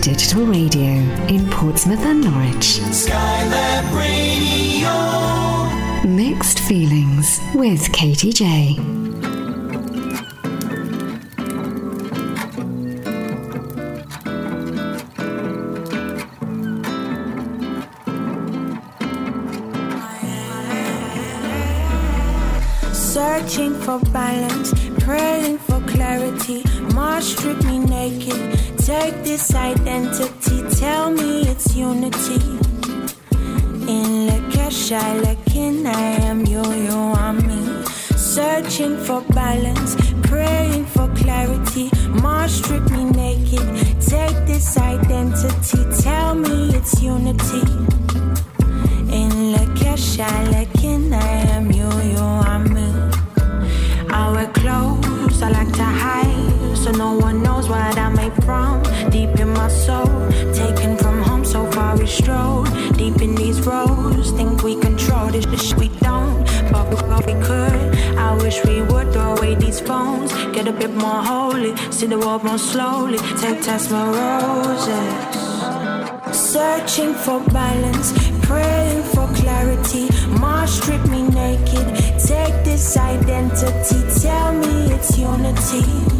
digital radio in Portsmouth and Norwich. Skylab Radio. Mixed Feelings with Katy Jay. Searching for balance, praying for clarity. Mars strip me naked. Take this identity, tell me it's unity. In Lakesha, Lakin, I am you, you are me. Searching for balance, praying for clarity. Mars strip me naked. Take this identity, tell me it's unity. In Lakesha, Lakin, I am you, you are me. I wear clothes, I like to hide, so no one knows what I'm Deep in my soul, taken from home, so far we stroll. Deep in these roads, think we control this, this we don't, but we, but we could. I wish we would throw away these phones, get a bit more holy, see the world more slowly. Take test my roses. Searching for balance, praying for clarity. Mars strip me naked. Take this identity, tell me it's unity.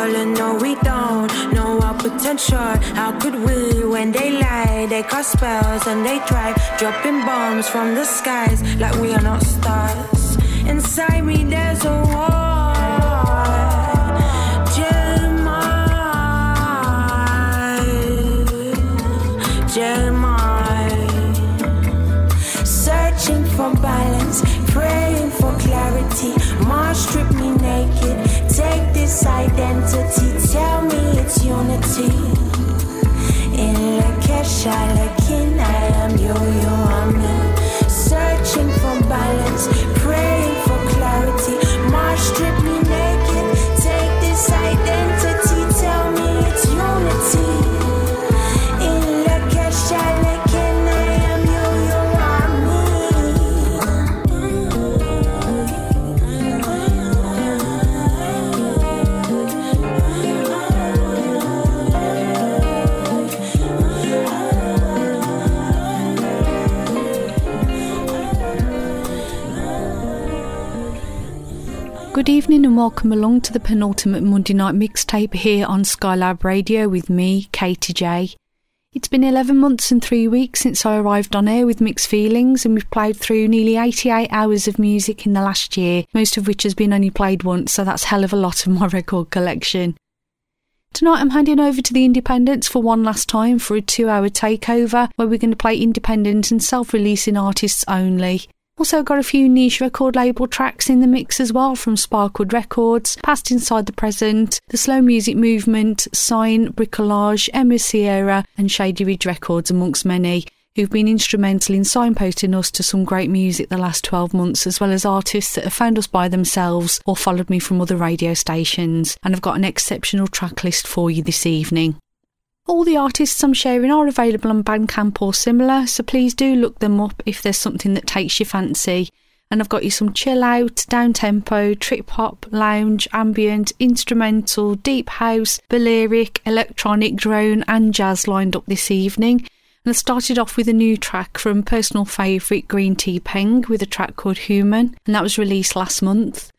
And no, we don't know our potential. How could we, when they lie, they cast spells and they try dropping bombs from the skies like we are not stars? Inside me, there's a war. Jeremiah, Jeremiah. Searching for balance, praying for clarity. This identity, tell me it's unity. In Lakesha, Lakin, I am you, you are me. Searching for balance, praying for clarity. Mars strip me naked. Take this identity, Good evening and welcome along to the penultimate Monday night mixtape here on Skylab Radio with me, Katy Jay. It's been 11 months and 3 weeks since I arrived on air with Mixed Feelings and we've played through nearly 88 hours of music in the last year, most of which has been only played once, so that's hell of a lot of my record collection. Tonight I'm handing over to the Independents for one last time for a two hour takeover where we're going to play independent and self releasing artists only. Also got a few niche record label tracks in the mix as well from Sparkwood Records, Past Inside the Present, The Slow Music Movement, Sign, Bricolage, Emma Sierra and Shady Ridge Records amongst many who've been instrumental in signposting us to some great music the last 12 months as well as artists that have found us by themselves or followed me from other radio stations and I've got an exceptional track list for you this evening. All the artists I'm sharing are available on Bandcamp or similar, so please do look them up if there's something that takes your fancy. And I've got you some chill out, down tempo, trip hop, lounge, ambient, instrumental, deep house, Balearic, electronic, drone, and jazz lined up this evening. And I started off with a new track from personal favourite Greentea Peng with a track called Human, and that was released last month.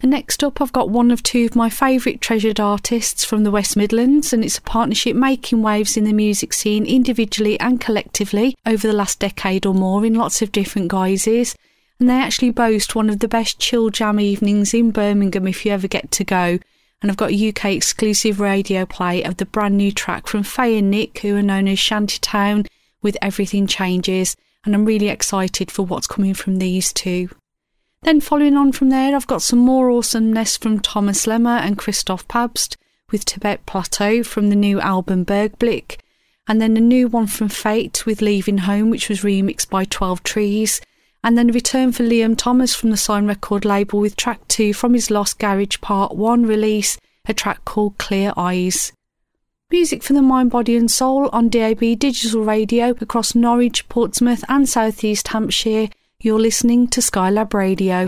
And next up, I've got one of two of my favourite treasured artists from the West Midlands, and it's a partnership making waves in the music scene individually and collectively over the last decade or more in lots of different guises. And they actually boast one of the best chill jam evenings in Birmingham if you ever get to go. And I've got UK exclusive radio play of the brand new track from Faye and Nick, who are known as Shantytown, with Everything Changes. And I'm really excited for what's coming from these two. Then following on from there, I've got some more awesomeness from Thomas Lemmer and Christoph Pabst with Tibet Plateau from the new album Bergblick. and then a new one from Fate with Leaving Home, which was remixed by 12 Trees, and then a return for Liam Thomas from the Sign Record label with track 2 from his Lost Garage Part 1 release, a track called Clear Eyes. Music for the mind, body, and soul on DAB digital radio across Norwich, Portsmouth, and South East Hampshire. You're listening to Skylab Radio.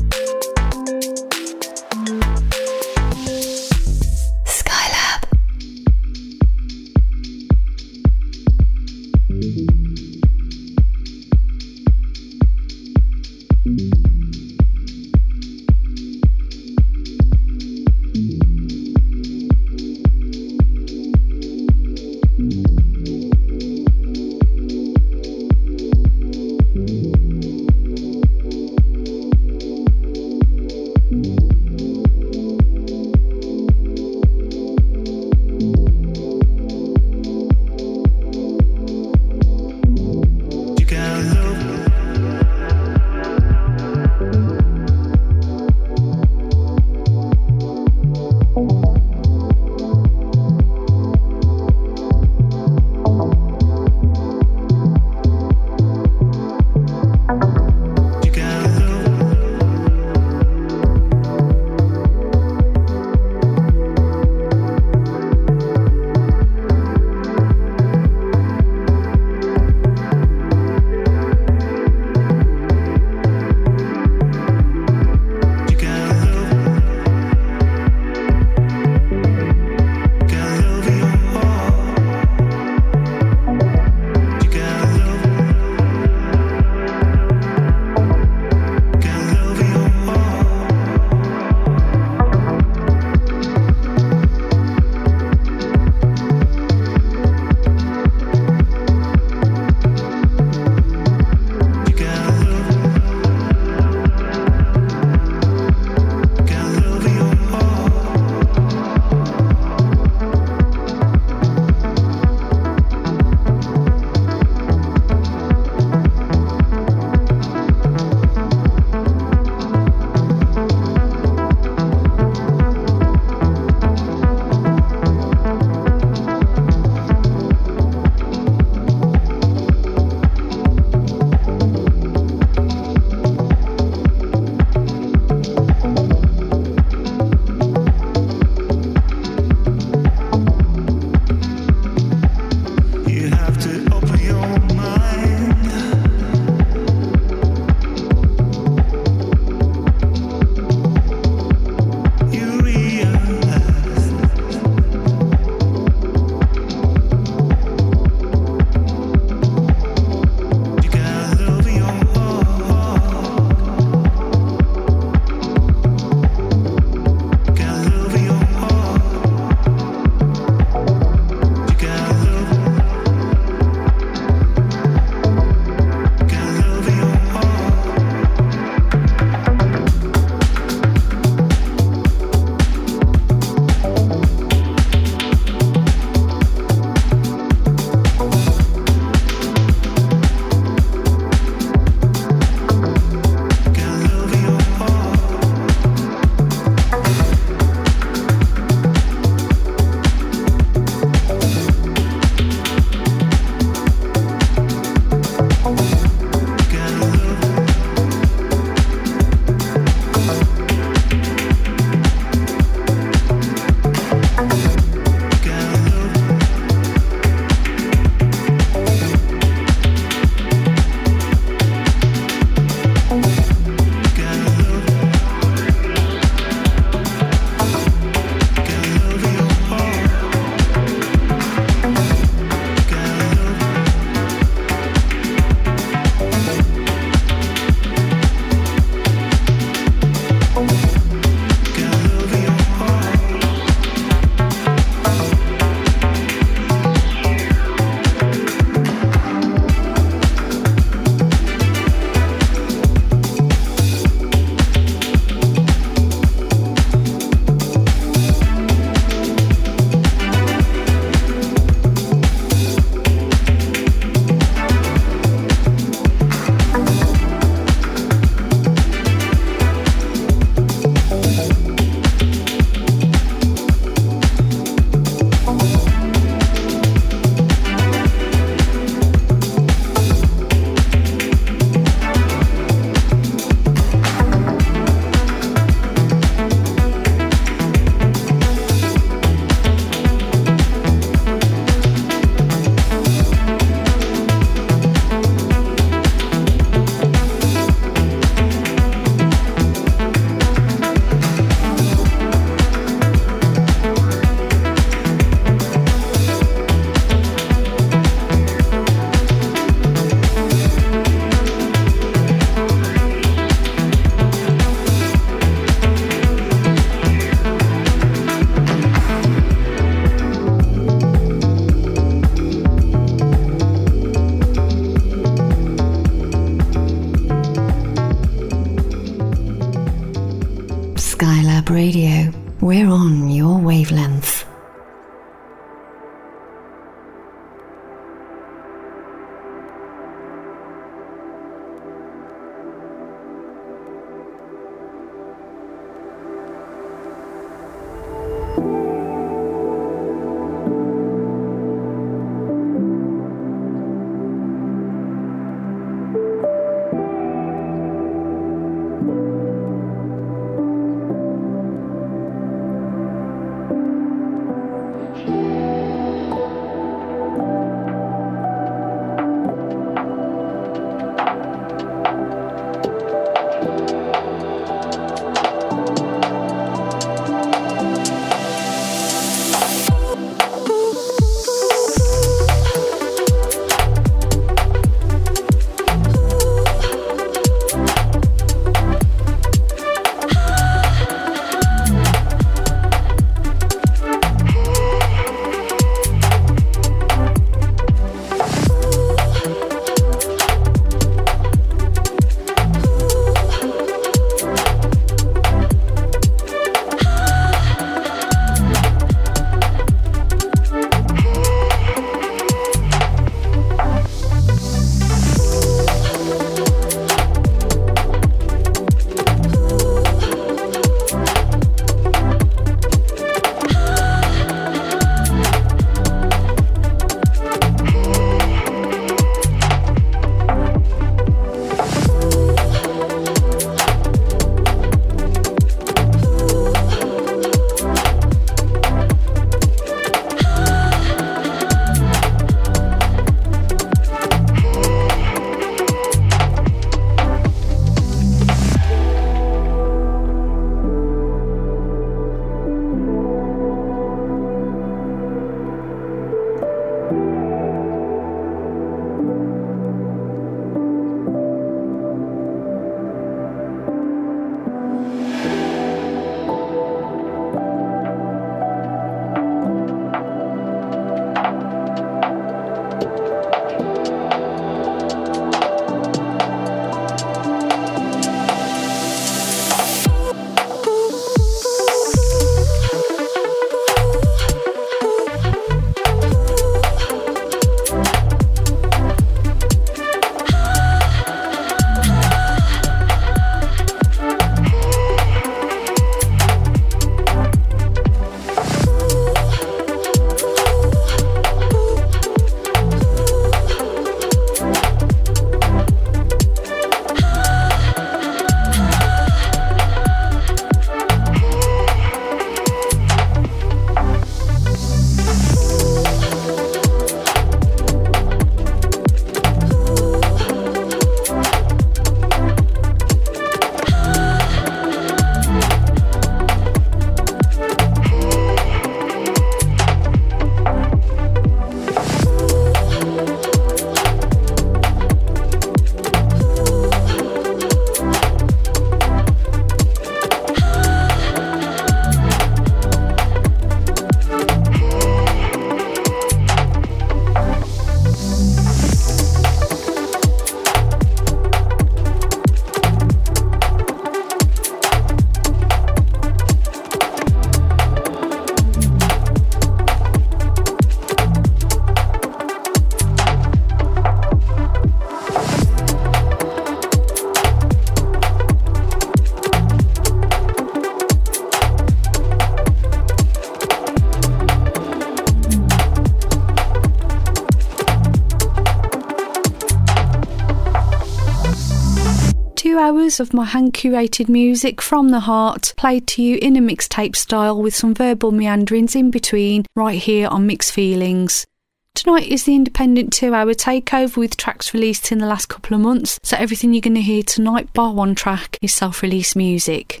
Hours of my hand curated music from the heart, played to you in a mixtape style with some verbal meanderings in between, right here on Mixed Feelings. Tonight is the independent two hour takeover with tracks released in the last couple of months, so everything you're going to hear tonight, bar one track, is self release music.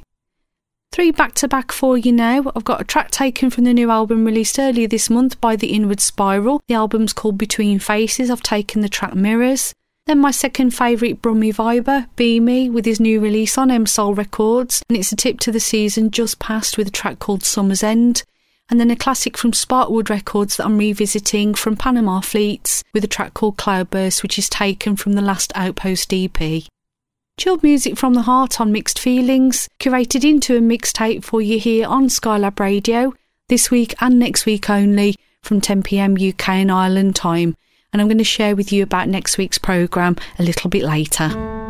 Three back to back for you now. I've got a track taken from the new album released earlier this month by The Inward Spiral. The album's called Between Faces. I've taken the track Mirrors. Then my second favourite Brummy Viber, Beamy, with his new release on M Soul Records, and it's a tip to the season just past with a track called Summer's End. And then a classic from Sparkwood Records that I'm revisiting from Panama Fleets with a track called Cloudburst, which is taken from the last Outpost EP. chilled music from the heart on Mixed Feelings, curated into a mixtape for you here on Skylab Radio, this week and next week only from 10pm UK and Ireland time. And I'm going to share with you about next week's programme a little bit later.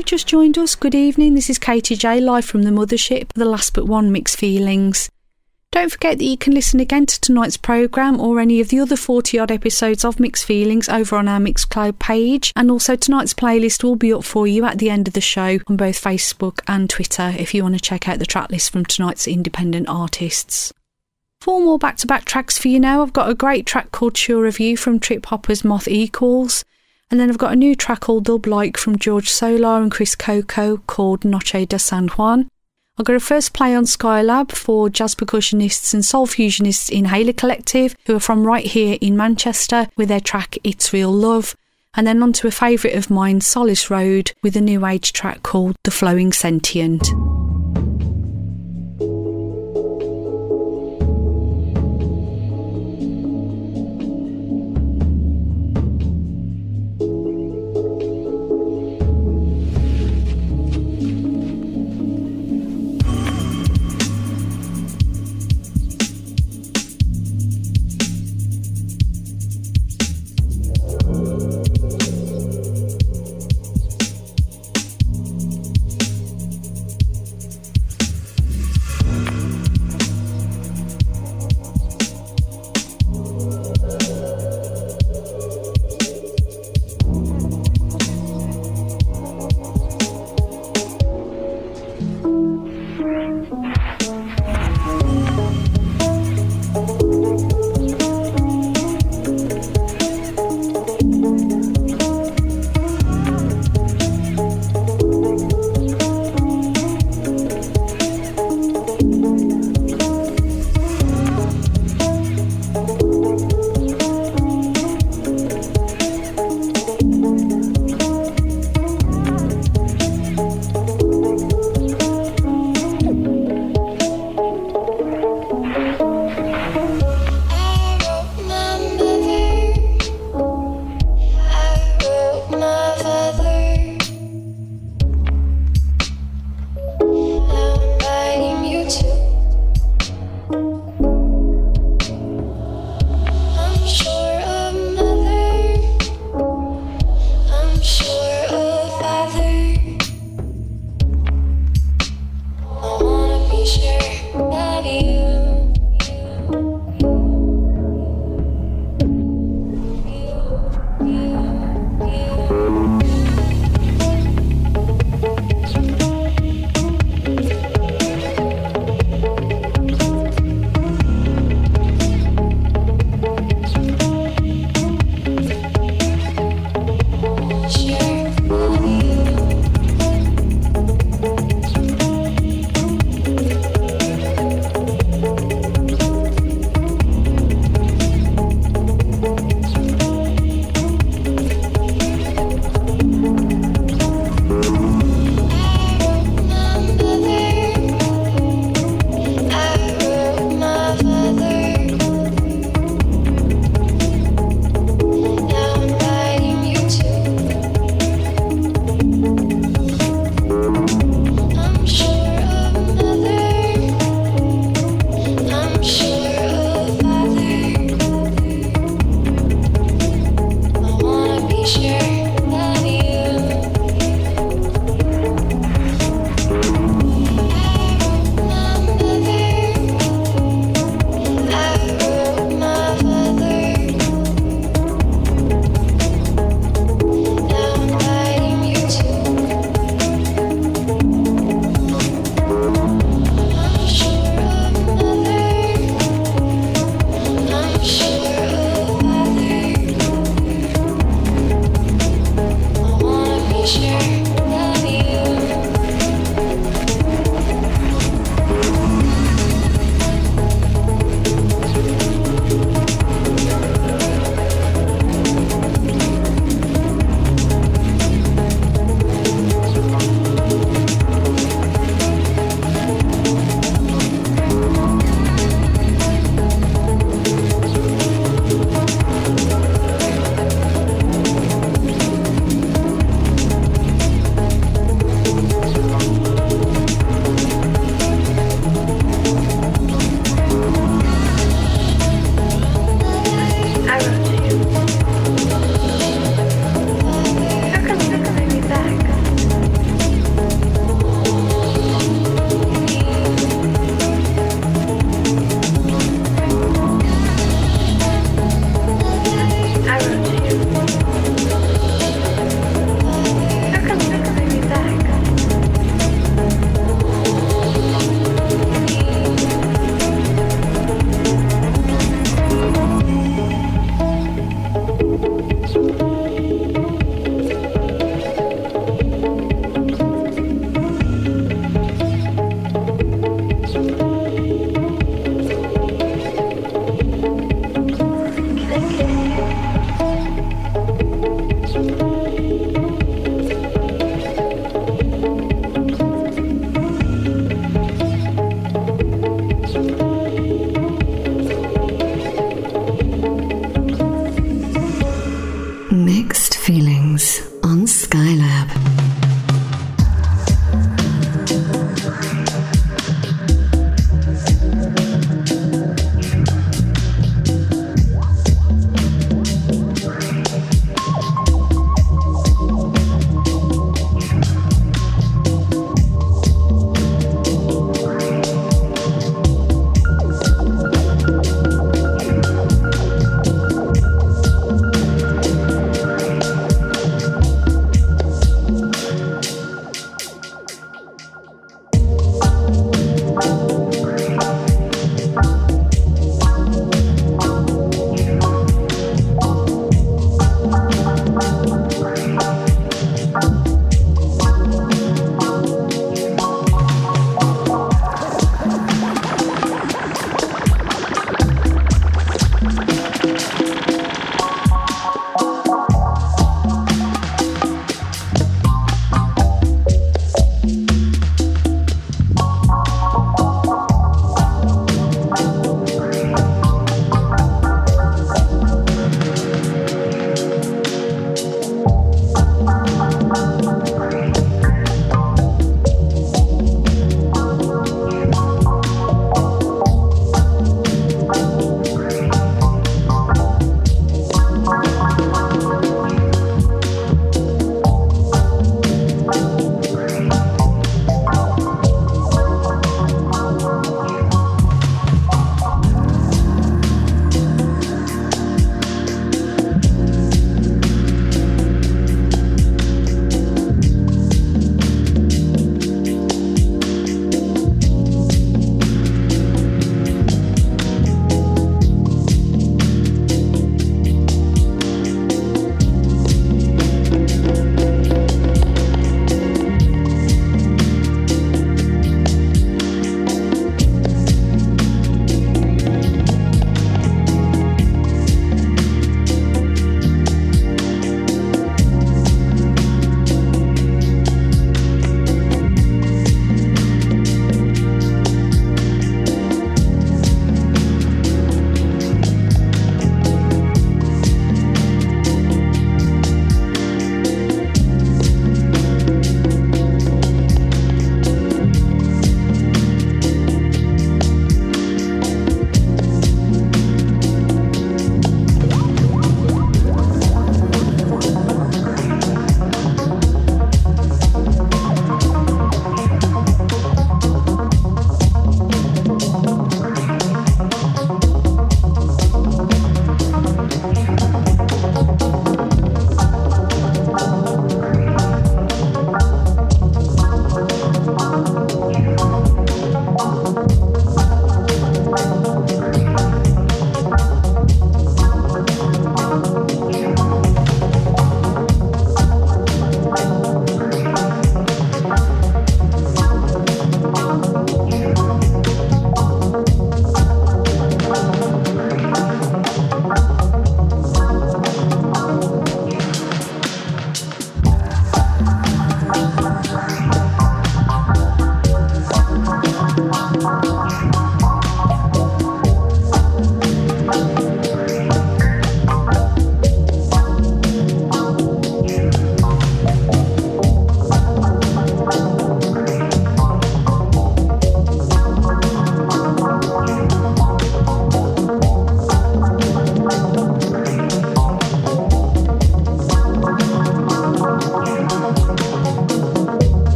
You've just joined us, good evening. This is Katy Jay live from the mothership, the last but one mixed feelings. Don't forget that you can listen again to tonight's programme or any of the other 40 odd episodes of Mixed Feelings over on our Mixcloud page. And also, tonight's playlist will be up for you at the end of the show on both Facebook and Twitter if you want to check out the track list from tonight's independent artists. Four more back to back tracks for you now. I've got a great track called Sure of You from Trip Hopper's Moth Equals. And then I've got a new track called Dub Like from George Solar and Chris Coco called Noche de San Juan. I've got a first play on Skylab for jazz percussionists and soul fusionists in Haley Collective, who are from right here in Manchester, with their track It's Real Love. And then on to a favourite of mine, Solace Road, with a new age track called The Flowing Sentient.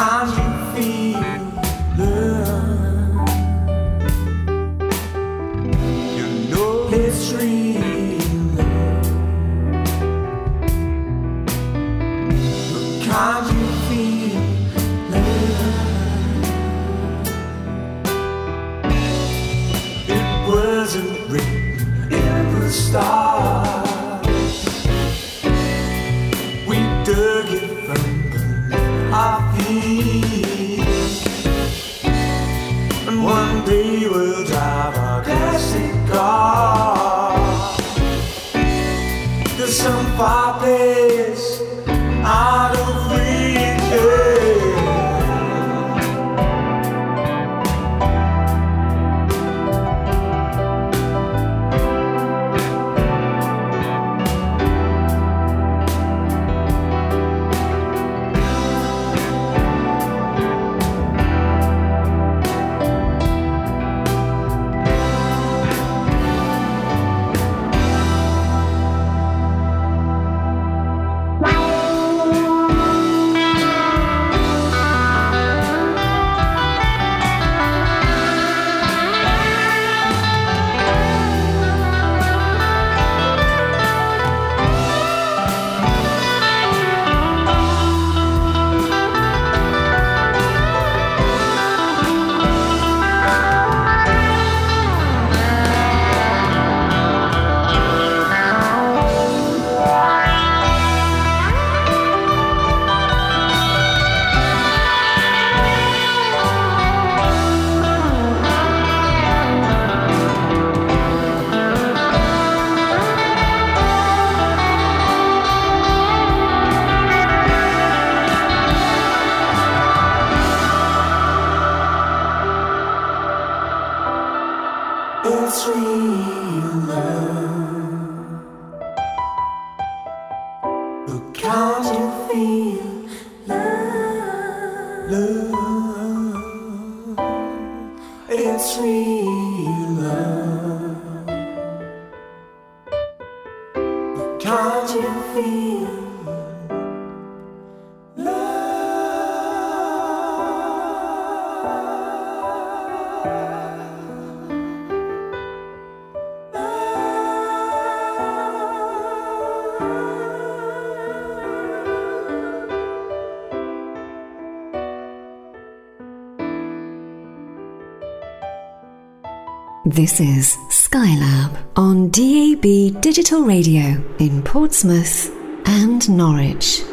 Ah. This is Skylab on DAB Digital Radio in Portsmouth and Norwich.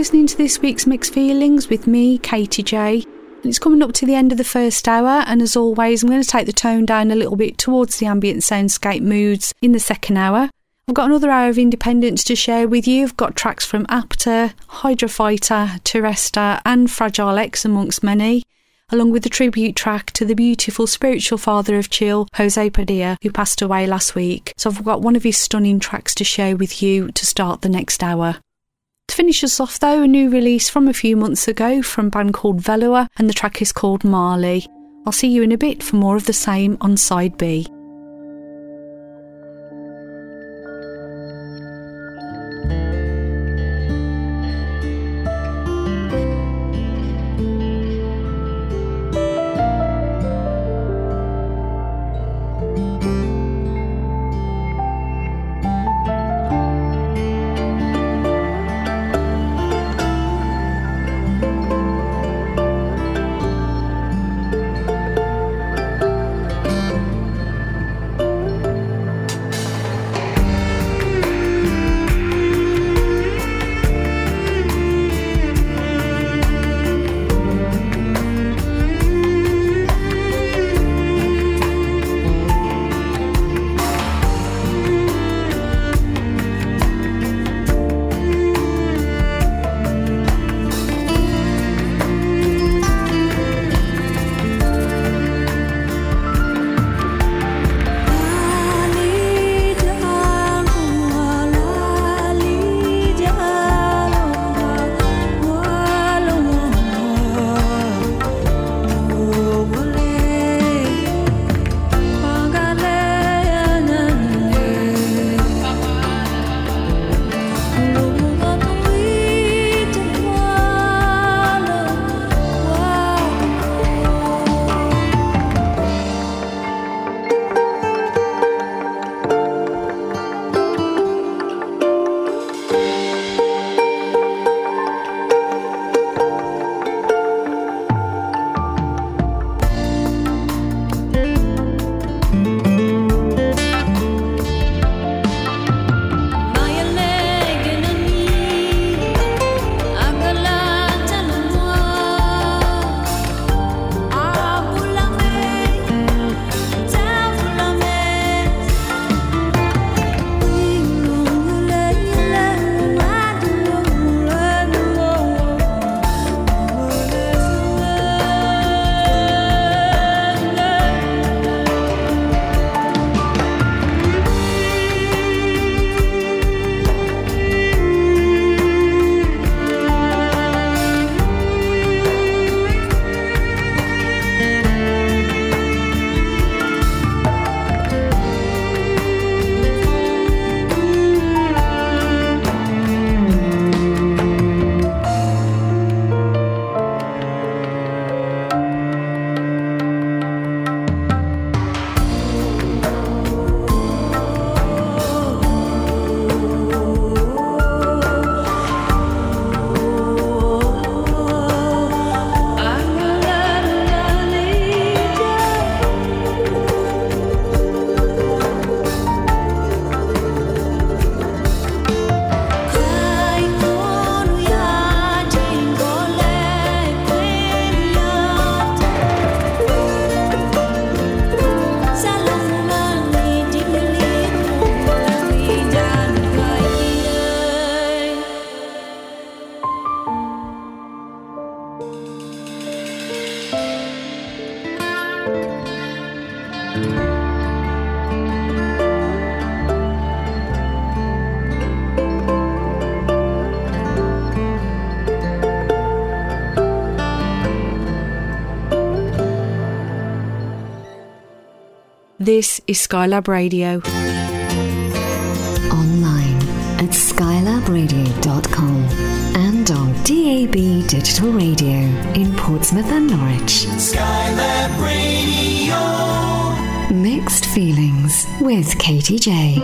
Listening to this week's Mixed Feelings with me, Katy Jay. It's coming up to the end of the first hour, and as always, I'm going to take the tone down a little bit towards the ambient soundscape moods in the second hour. I've got another hour of independence to share with you. I've got tracks from Apter, Hydrofighter, Teresta, and Fragile X, amongst many, along with the tribute track to the beautiful spiritual father of chill, José Padilla, who passed away last week. So I've got one of his stunning tracks to share with you to start the next hour. To finish us off, though, a new release from a few months ago from a band called Velua, and the track is called Marley. I'll see you in a bit for more of the same on side B. This is Skylab Radio. Online at skylabradio.com and on DAB Digital Radio in Portsmouth and Norwich. Skylab Radio. Mixed Feelings with Katy Jay.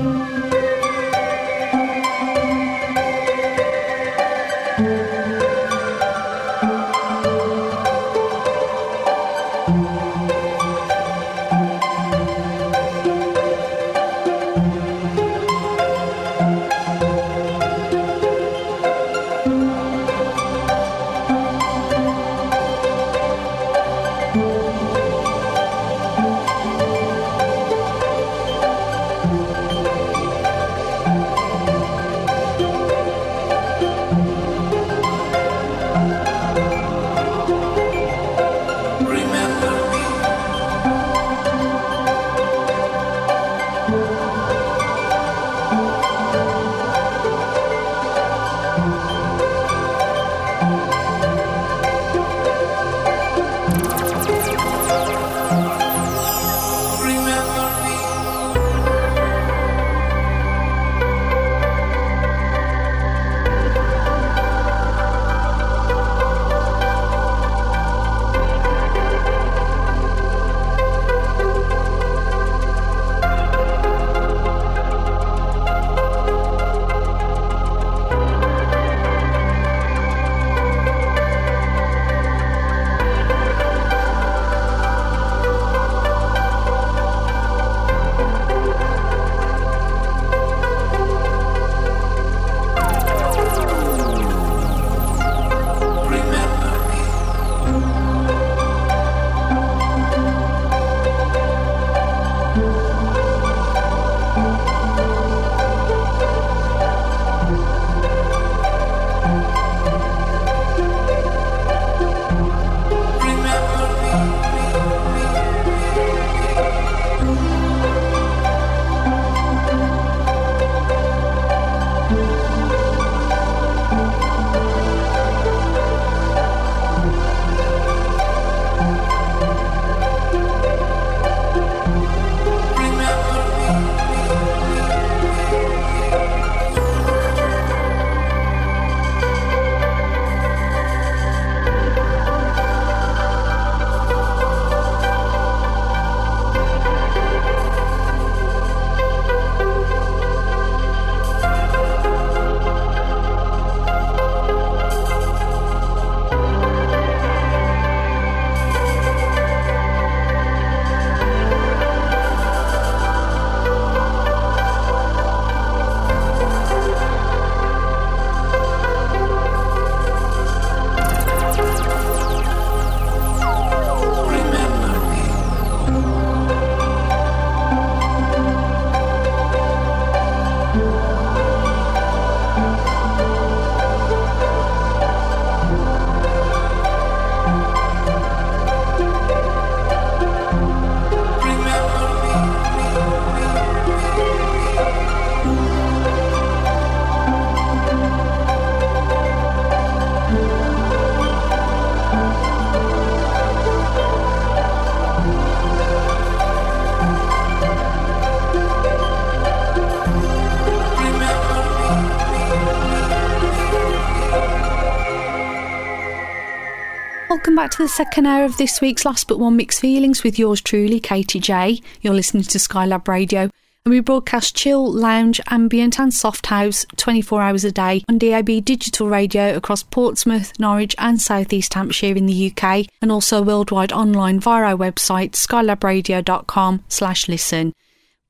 Welcome back to the second hour of this week's Last But One Mixed Feelings with yours truly, Katy Jay. You're listening to Skylab Radio, and we broadcast chill, lounge, ambient, and soft house 24 hours a day on DAB digital radio across Portsmouth, Norwich, and South East Hampshire in the UK, and also worldwide online via our website skylabradio.com/listen.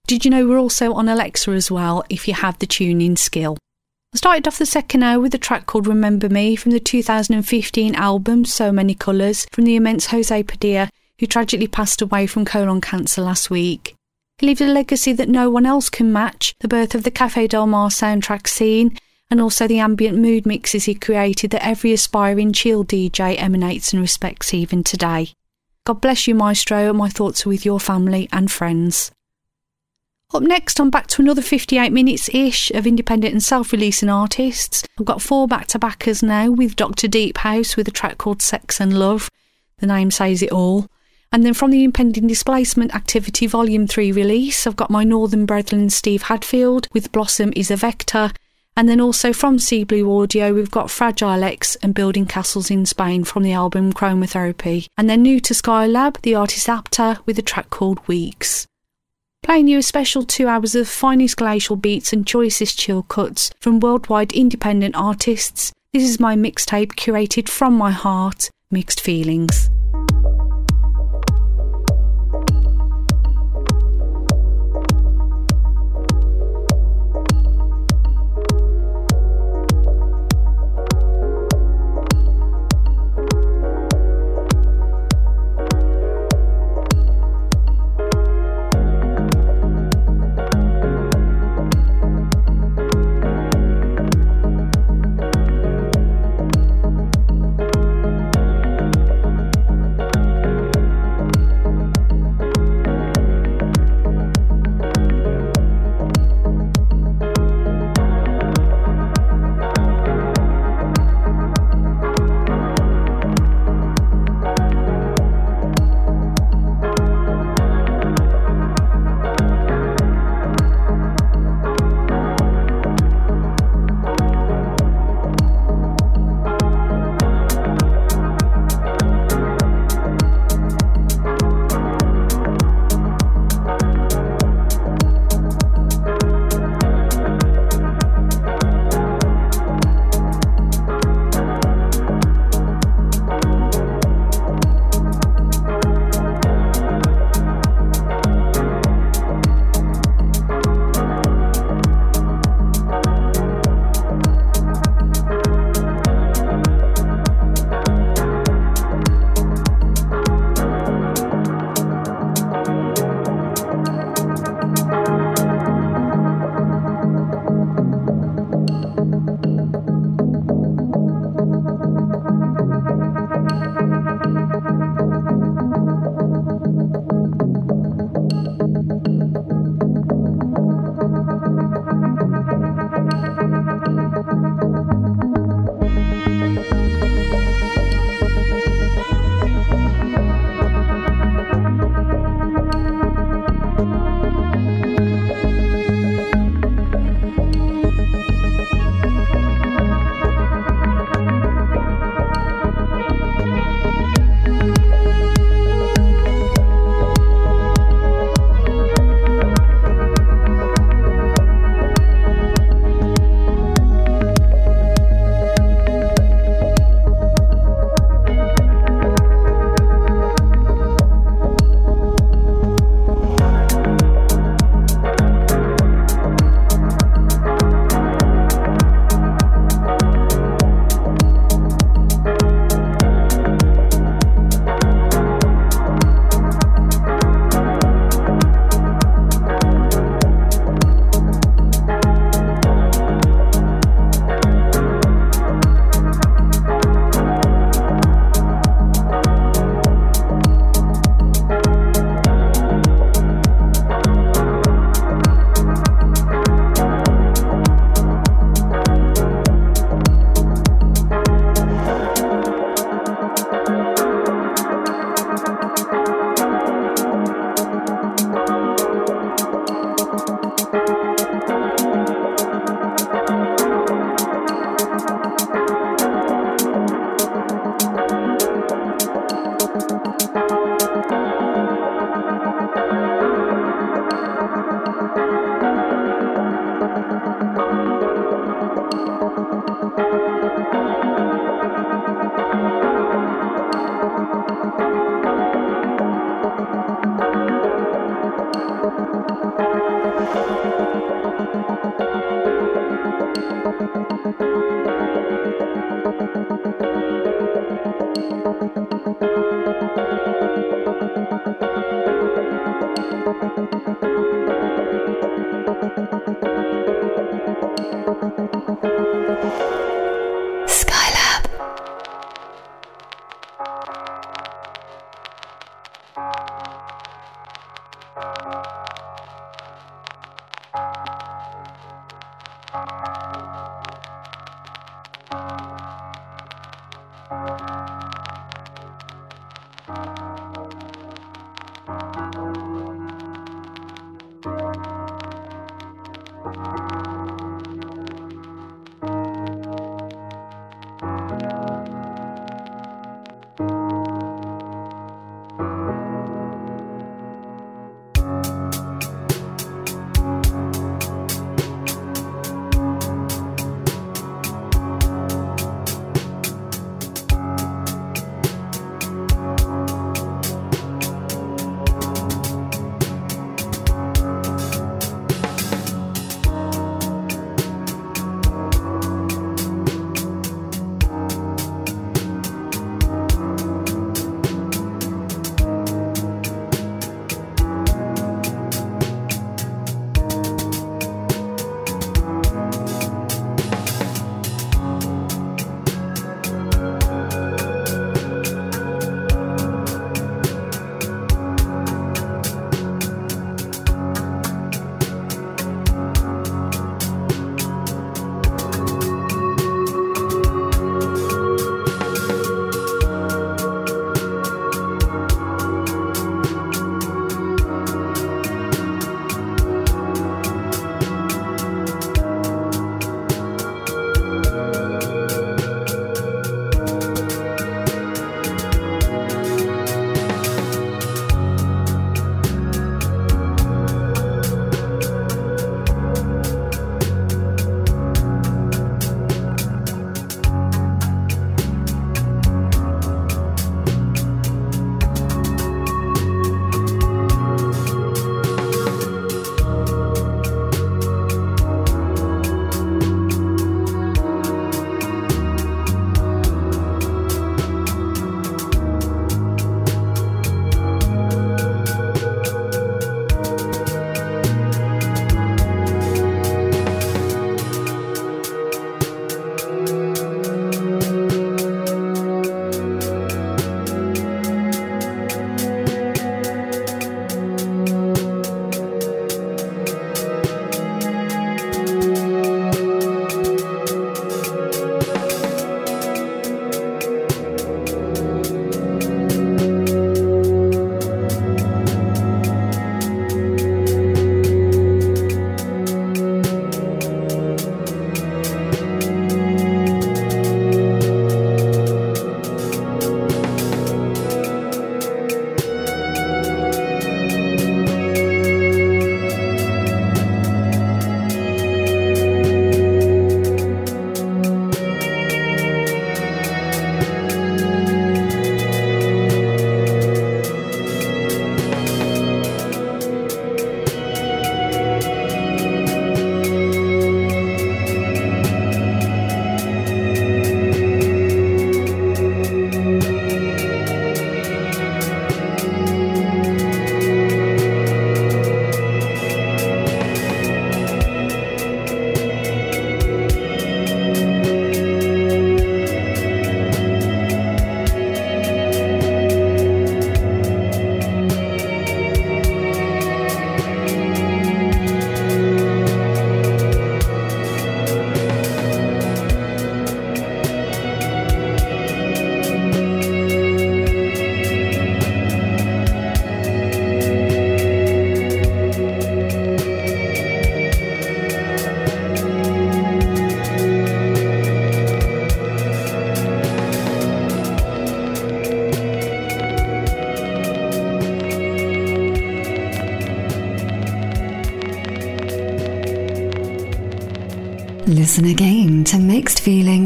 Did you know we're also on Alexa as well if you have the tuning skill? I started off the second hour with a track called Remember Me from the 2015 album So Many Colours from the immense José Padilla, who tragically passed away from colon cancer last week. He left a legacy that no one else can match the birth of the Cafe Del Mar soundtrack scene and also the ambient mood mixes he created that every aspiring chill DJ emanates and respects even today. God bless you, Maestro, and my thoughts are with your family and friends. Up next, I'm back to another 58 minutes ish of independent and self releasing artists. I've got four back to backers now with Dr. Deep House with a track called Sex and Love. The name says it all. And then from the Impending Displacement Activity Volume 3 release, I've got my Northern brethren Steve Hadfield with Blossom is a Vector. And then also from Sea Blue Audio, we've got Fragile X and Building Castles in Spain from the album Chromotherapy. And then new to Skylab, the artist Apta with a track called Weeks playing you a special two hours of finest glacial beats and choicest chill cuts from worldwide independent artists. This is my mixtape curated from my heart, Mixed Feelings.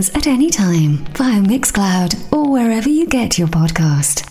At any time via Mixcloud or wherever you get your podcast.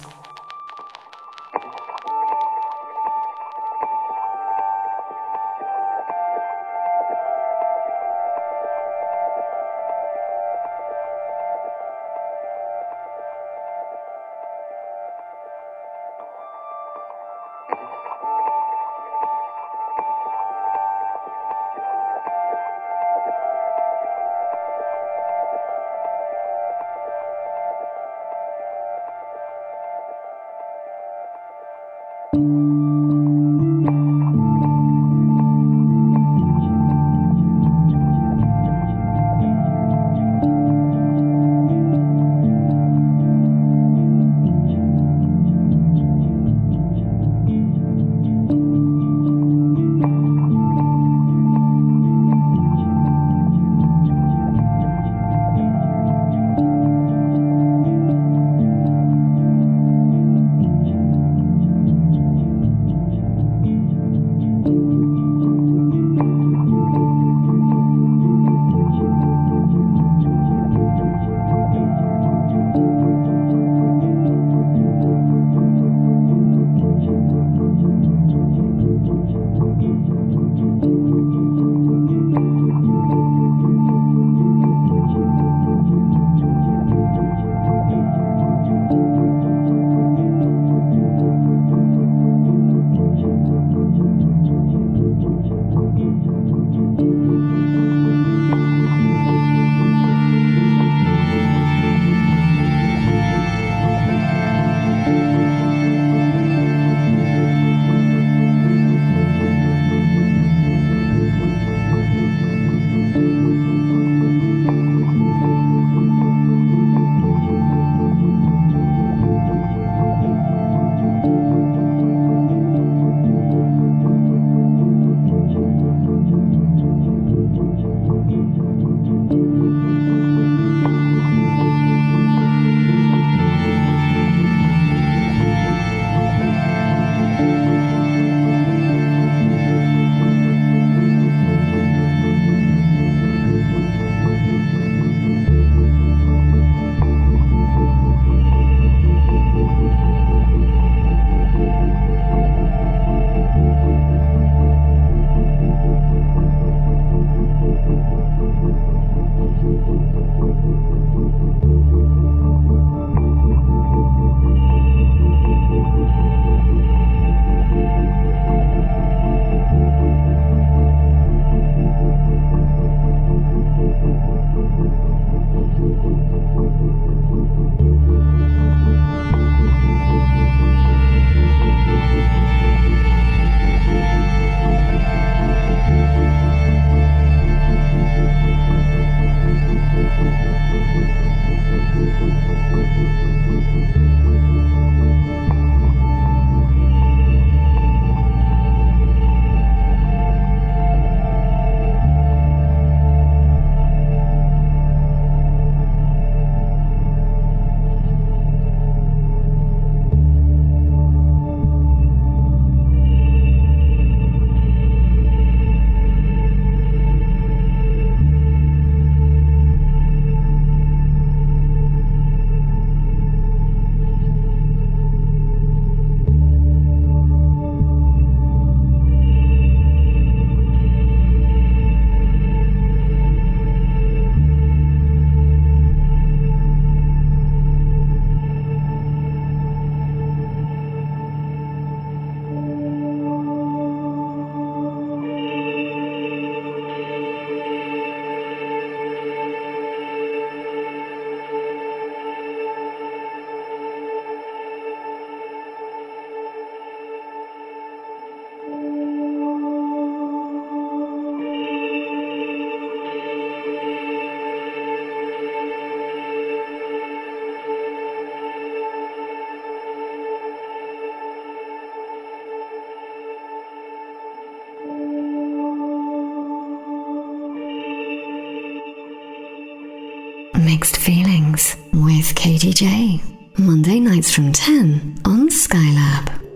Monday nights from 10 on Skylab.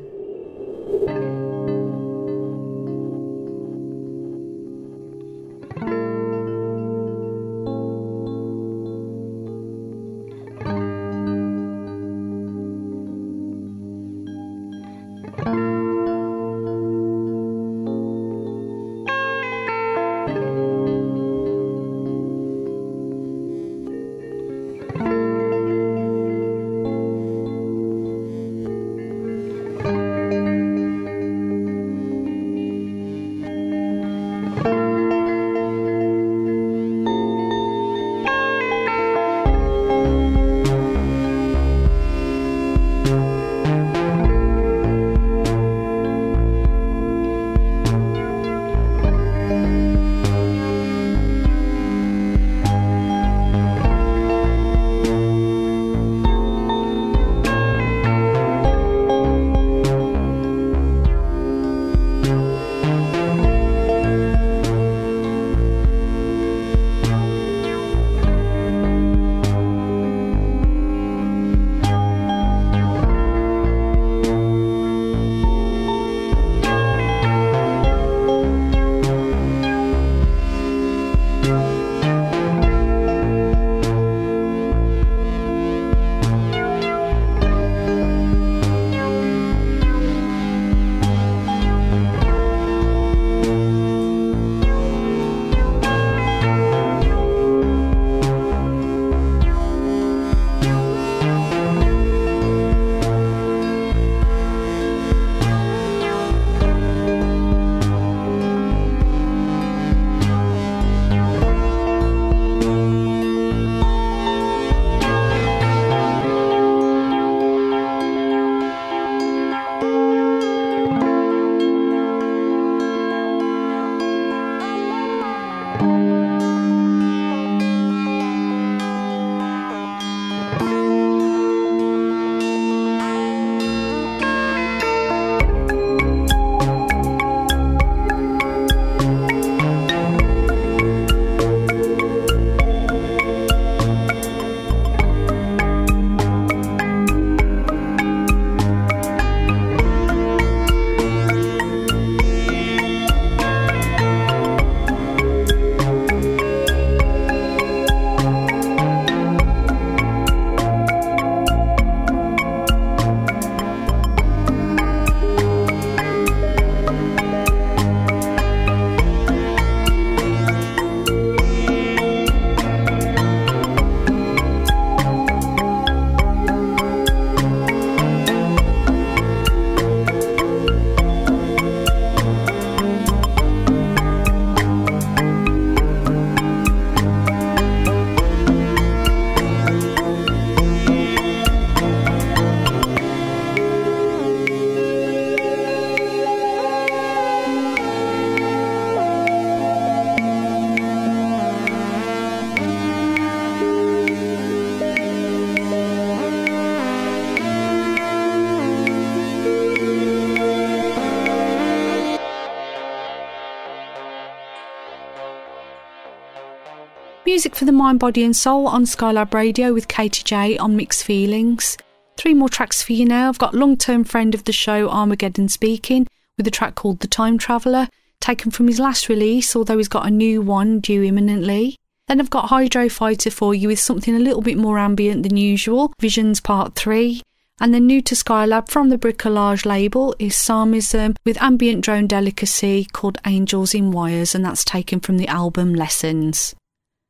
Music for the mind, body, and soul on Skylab Radio with Katy Jay on Mixed Feelings. Three more tracks for you now. I've got long term friend of the show, Armageddon Speaking, with a track called The Time Traveller, taken from his last release, although he's got a new one due imminently. Then I've got Hydro Fighter for you with something a little bit more ambient than usual, Visions Part 3. And then new to Skylab from the Bricolage label is Psalmism with ambient drone delicacy called Angels in Wires, and that's taken from the album Lessons.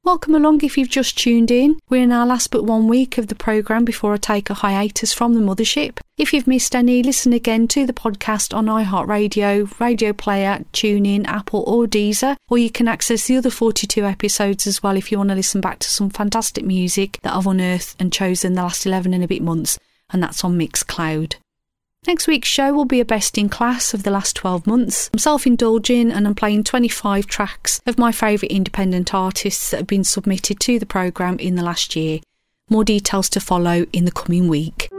Welcome along if you've just tuned in. We're in our last but one week of the programme before I take a hiatus from the mothership. If you've missed any, listen again to the podcast on iHeartRadio, Radio Player, TuneIn, Apple, or Deezer, or you can access the other 42 episodes as well if you want to listen back to some fantastic music that I've unearthed and chosen the last 11 and a bit months, and that's on Mixcloud. Next week's show will be a best in class of the last 12 months. I'm self indulging and I'm playing 25 tracks of my favourite independent artists that have been submitted to the programme in the last year. More details to follow in the coming week.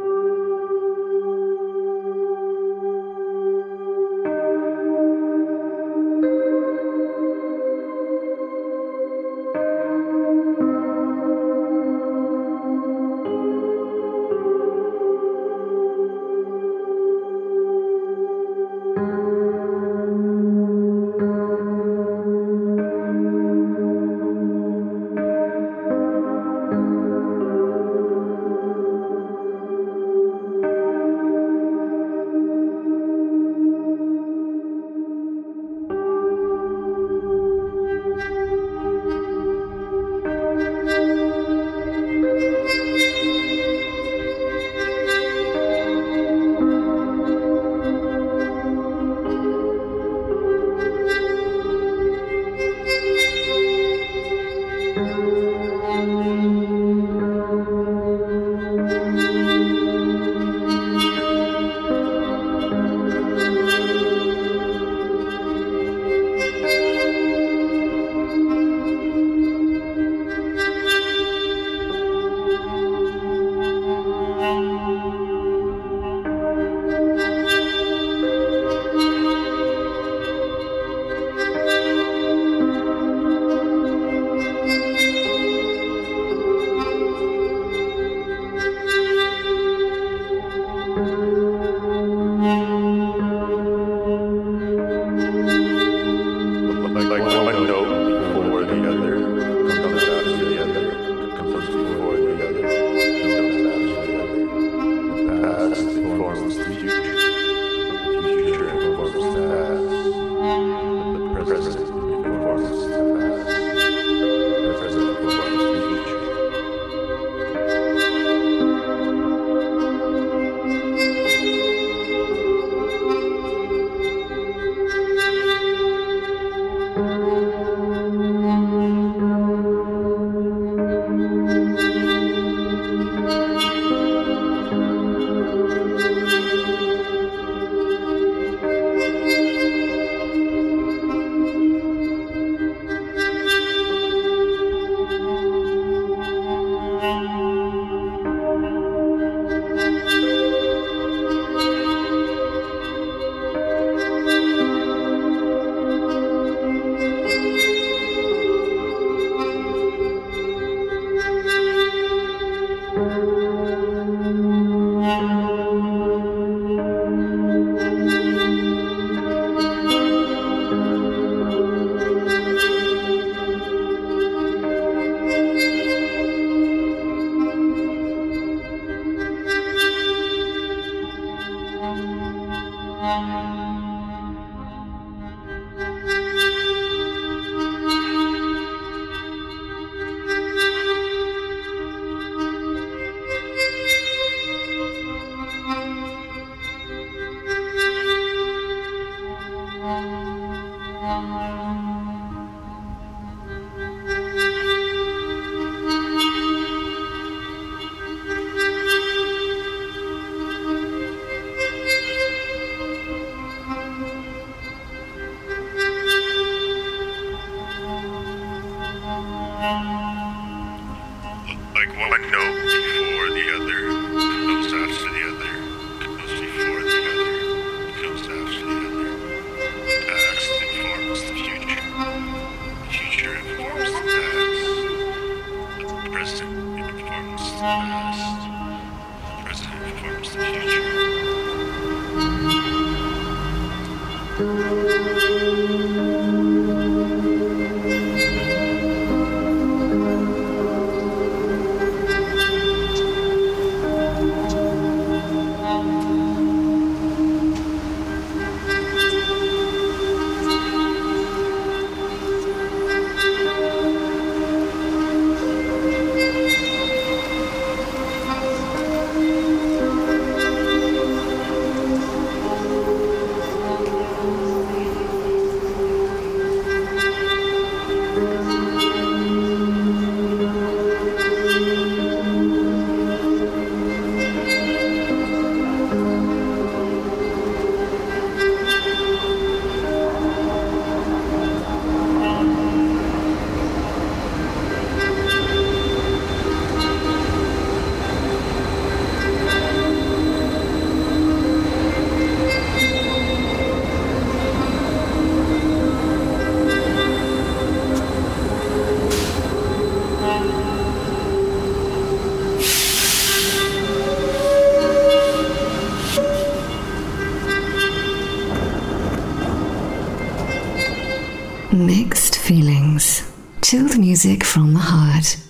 Music from the heart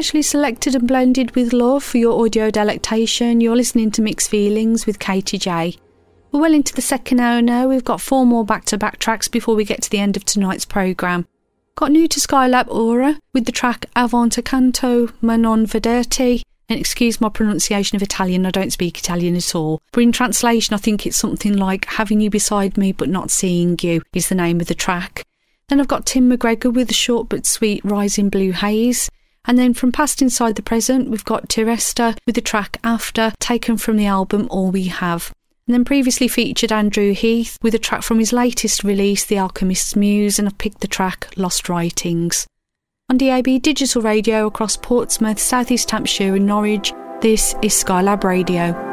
Specially selected and blended with love for your audio delectation, you're listening to Mixed Feelings with Katy Jay. We're well into the second hour now. We've got four more back to back tracks before we get to the end of tonight's programme. Got new to Skylab Aura with the track Avanti Canto Ma non vederti. And excuse my pronunciation of Italian, I don't speak Italian at all. But in translation, I think it's something like Having You Beside Me But Not Seeing You is the name of the track. Then I've got Tim McGregor with the short but sweet Rising Blue Haze. And then from Past Inside the Present, we've got Tiresta with the track After, taken from the album All We Have. And then previously featured Andrew Heath with a track from his latest release, The Alchemist's Muse, and I've picked the track Lost Writings. On DAB digital radio across Portsmouth, South East Hampshire, and Norwich, this is Skylab Radio.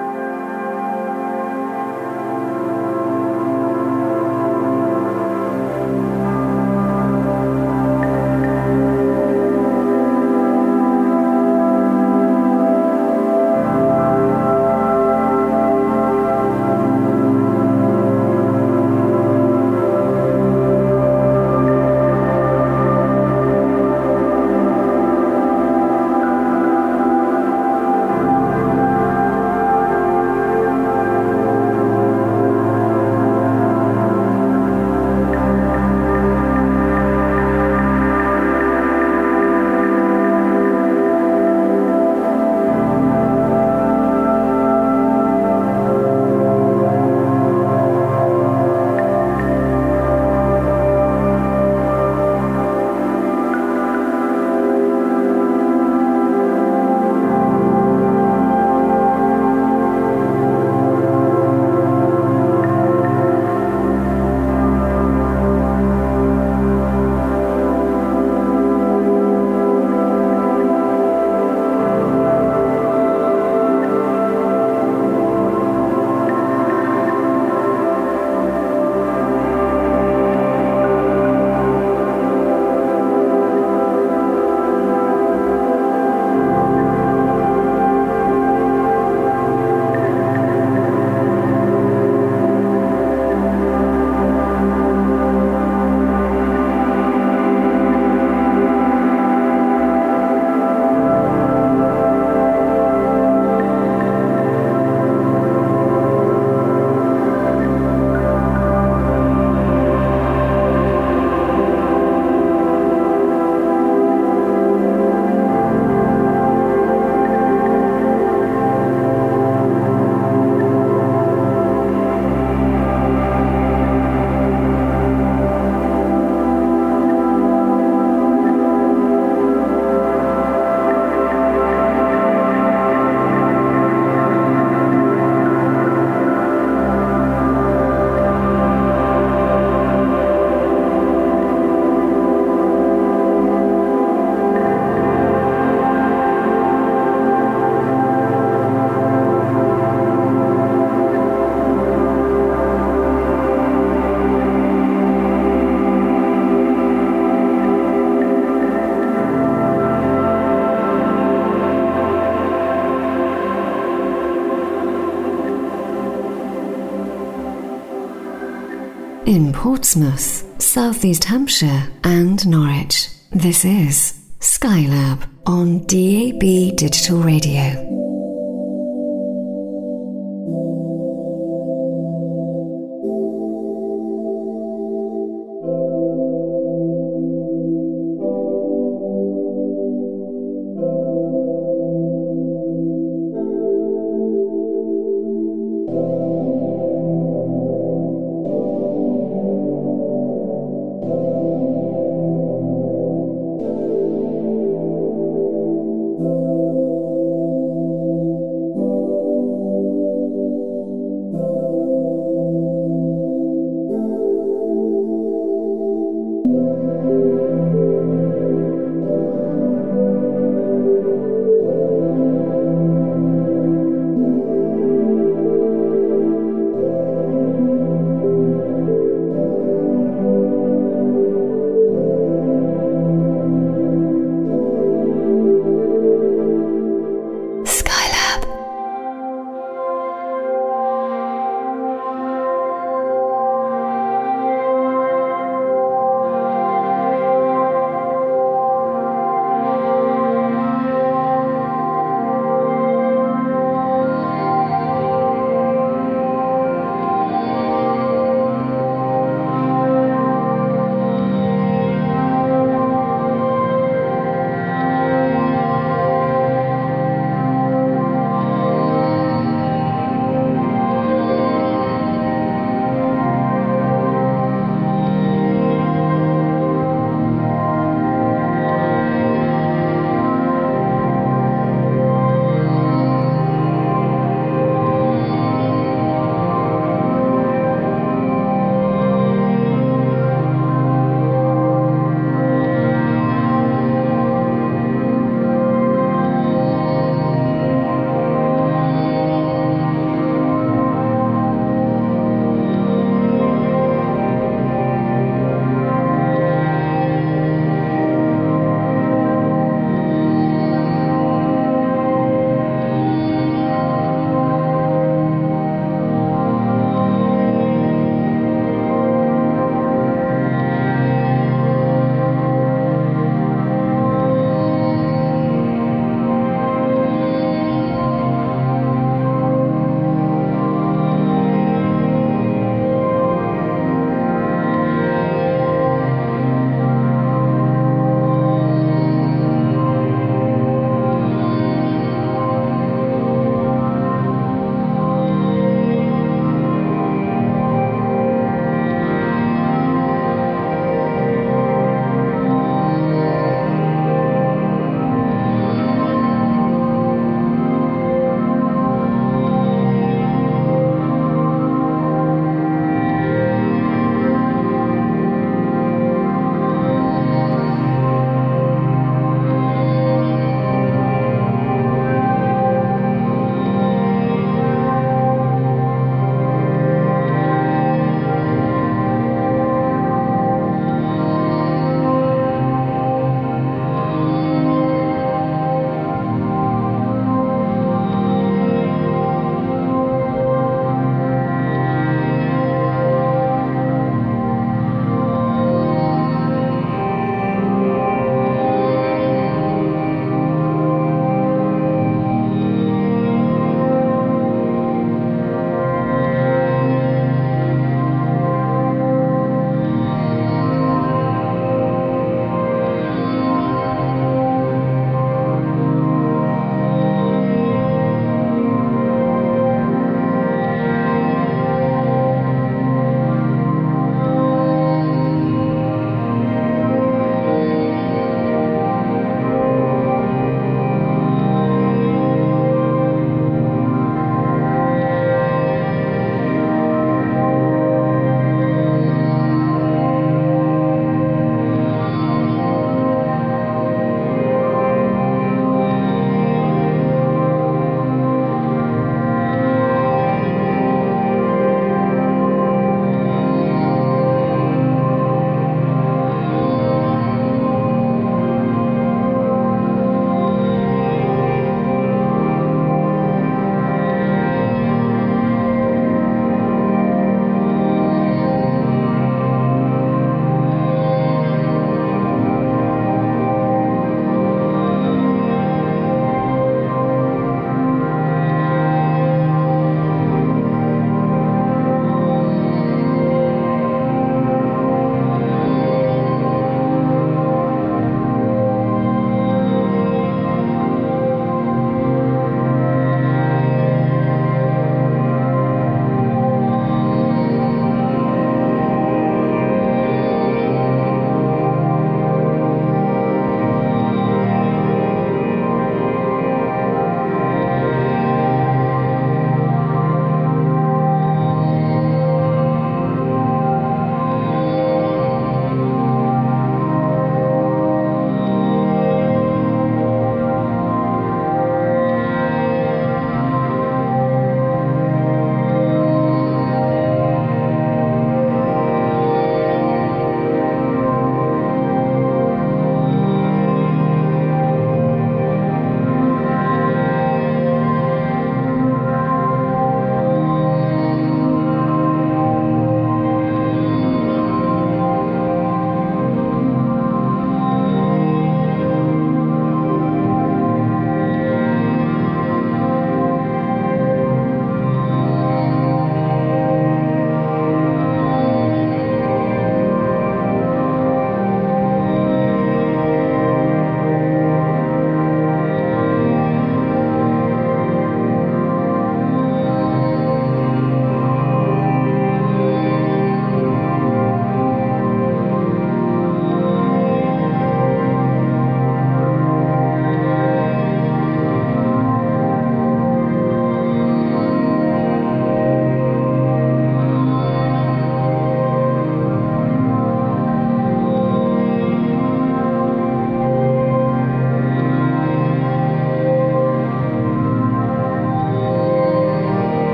Portsmouth, Southeast Hampshire, and Norwich. This is Skylab on DAB Digital Radio.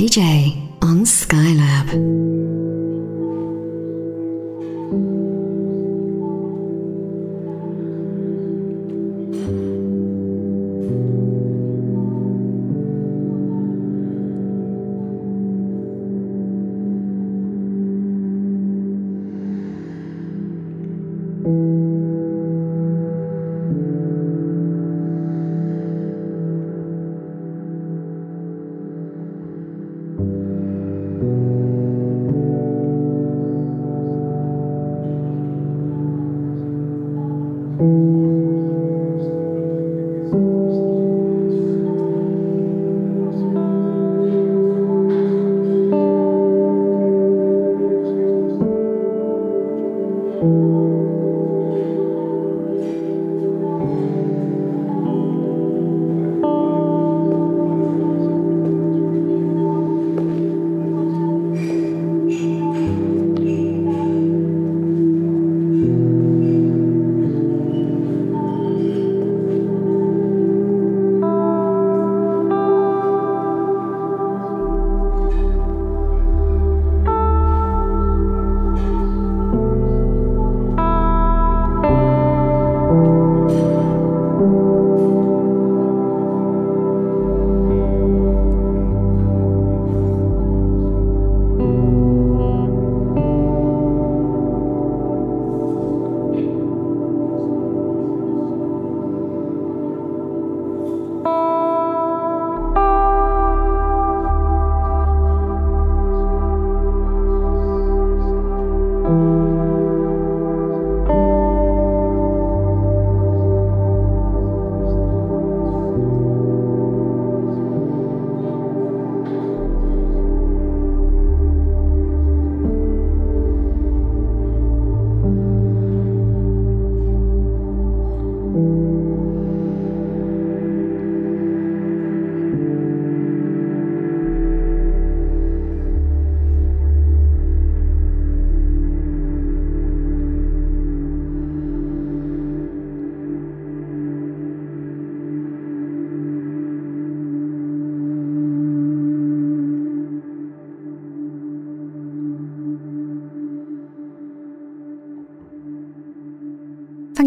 With Katy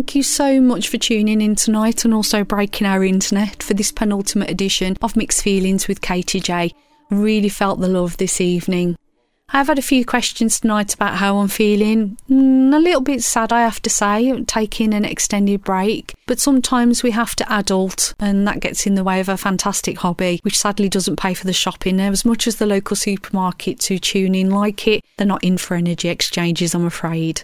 Thank you so much for tuning in tonight and also breaking our internet for this penultimate edition of Mixed Feelings with Katy Jay. Really felt the love this evening. I've had a few questions tonight about how I'm feeling. Mm, a little bit sad, I have to say, taking an extended break. But sometimes we have to adult, and that gets in the way of a fantastic hobby, which sadly doesn't pay for the shopping. As much as the local supermarkets who tune in like it, they're not in for energy exchanges, I'm afraid.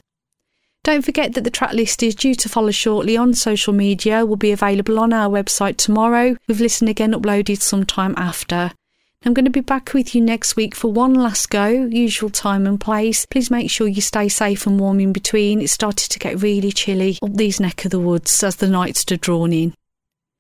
Don't forget that the track list is due to follow shortly on social media, will be available on our website tomorrow, with Listen Again uploaded sometime after. I'm going to be back with you next week for one last go, usual time and place. Please make sure you stay safe and warm in between. It started to get really chilly up these neck of the woods as the nights are drawn in.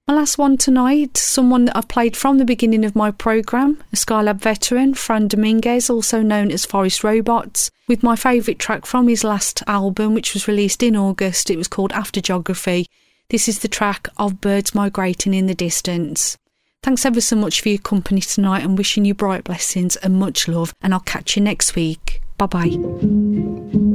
My last one tonight, someone that I've played from the beginning of my programme, a Skylab veteran, Fran Dominguez, also known as Forest Robots, with my favourite track from his last album, which was released in August. It was called After Geography. This is the track of Birds Migrating in the Distance. Thanks ever so much for your company tonight and wishing you bright blessings and much love, and I'll catch you next week. Bye bye.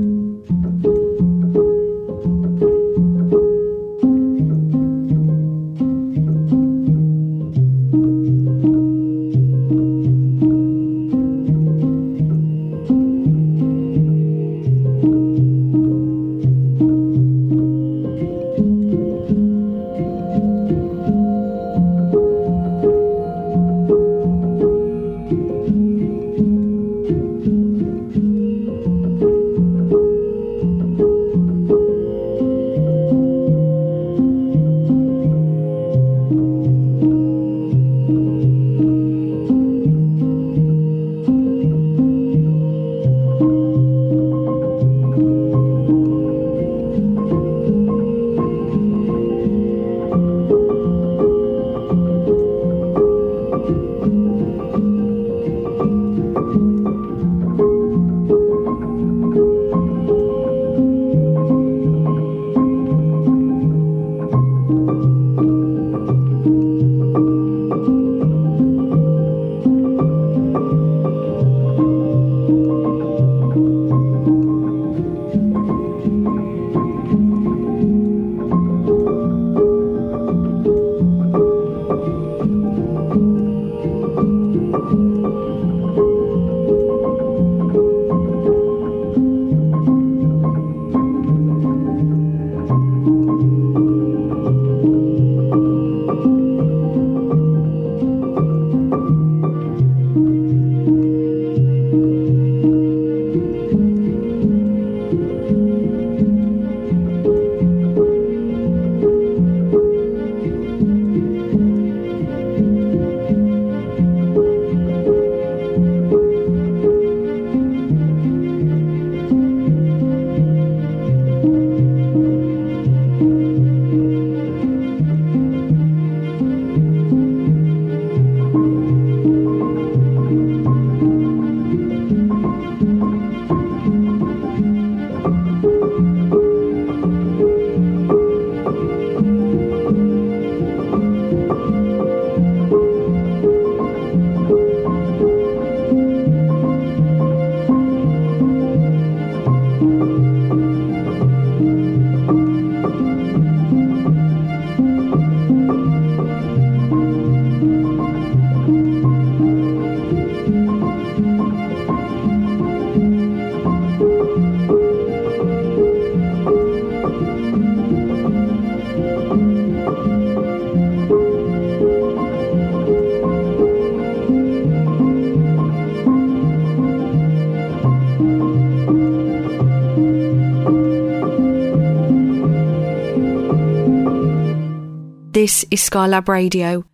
Is Skylab Radio,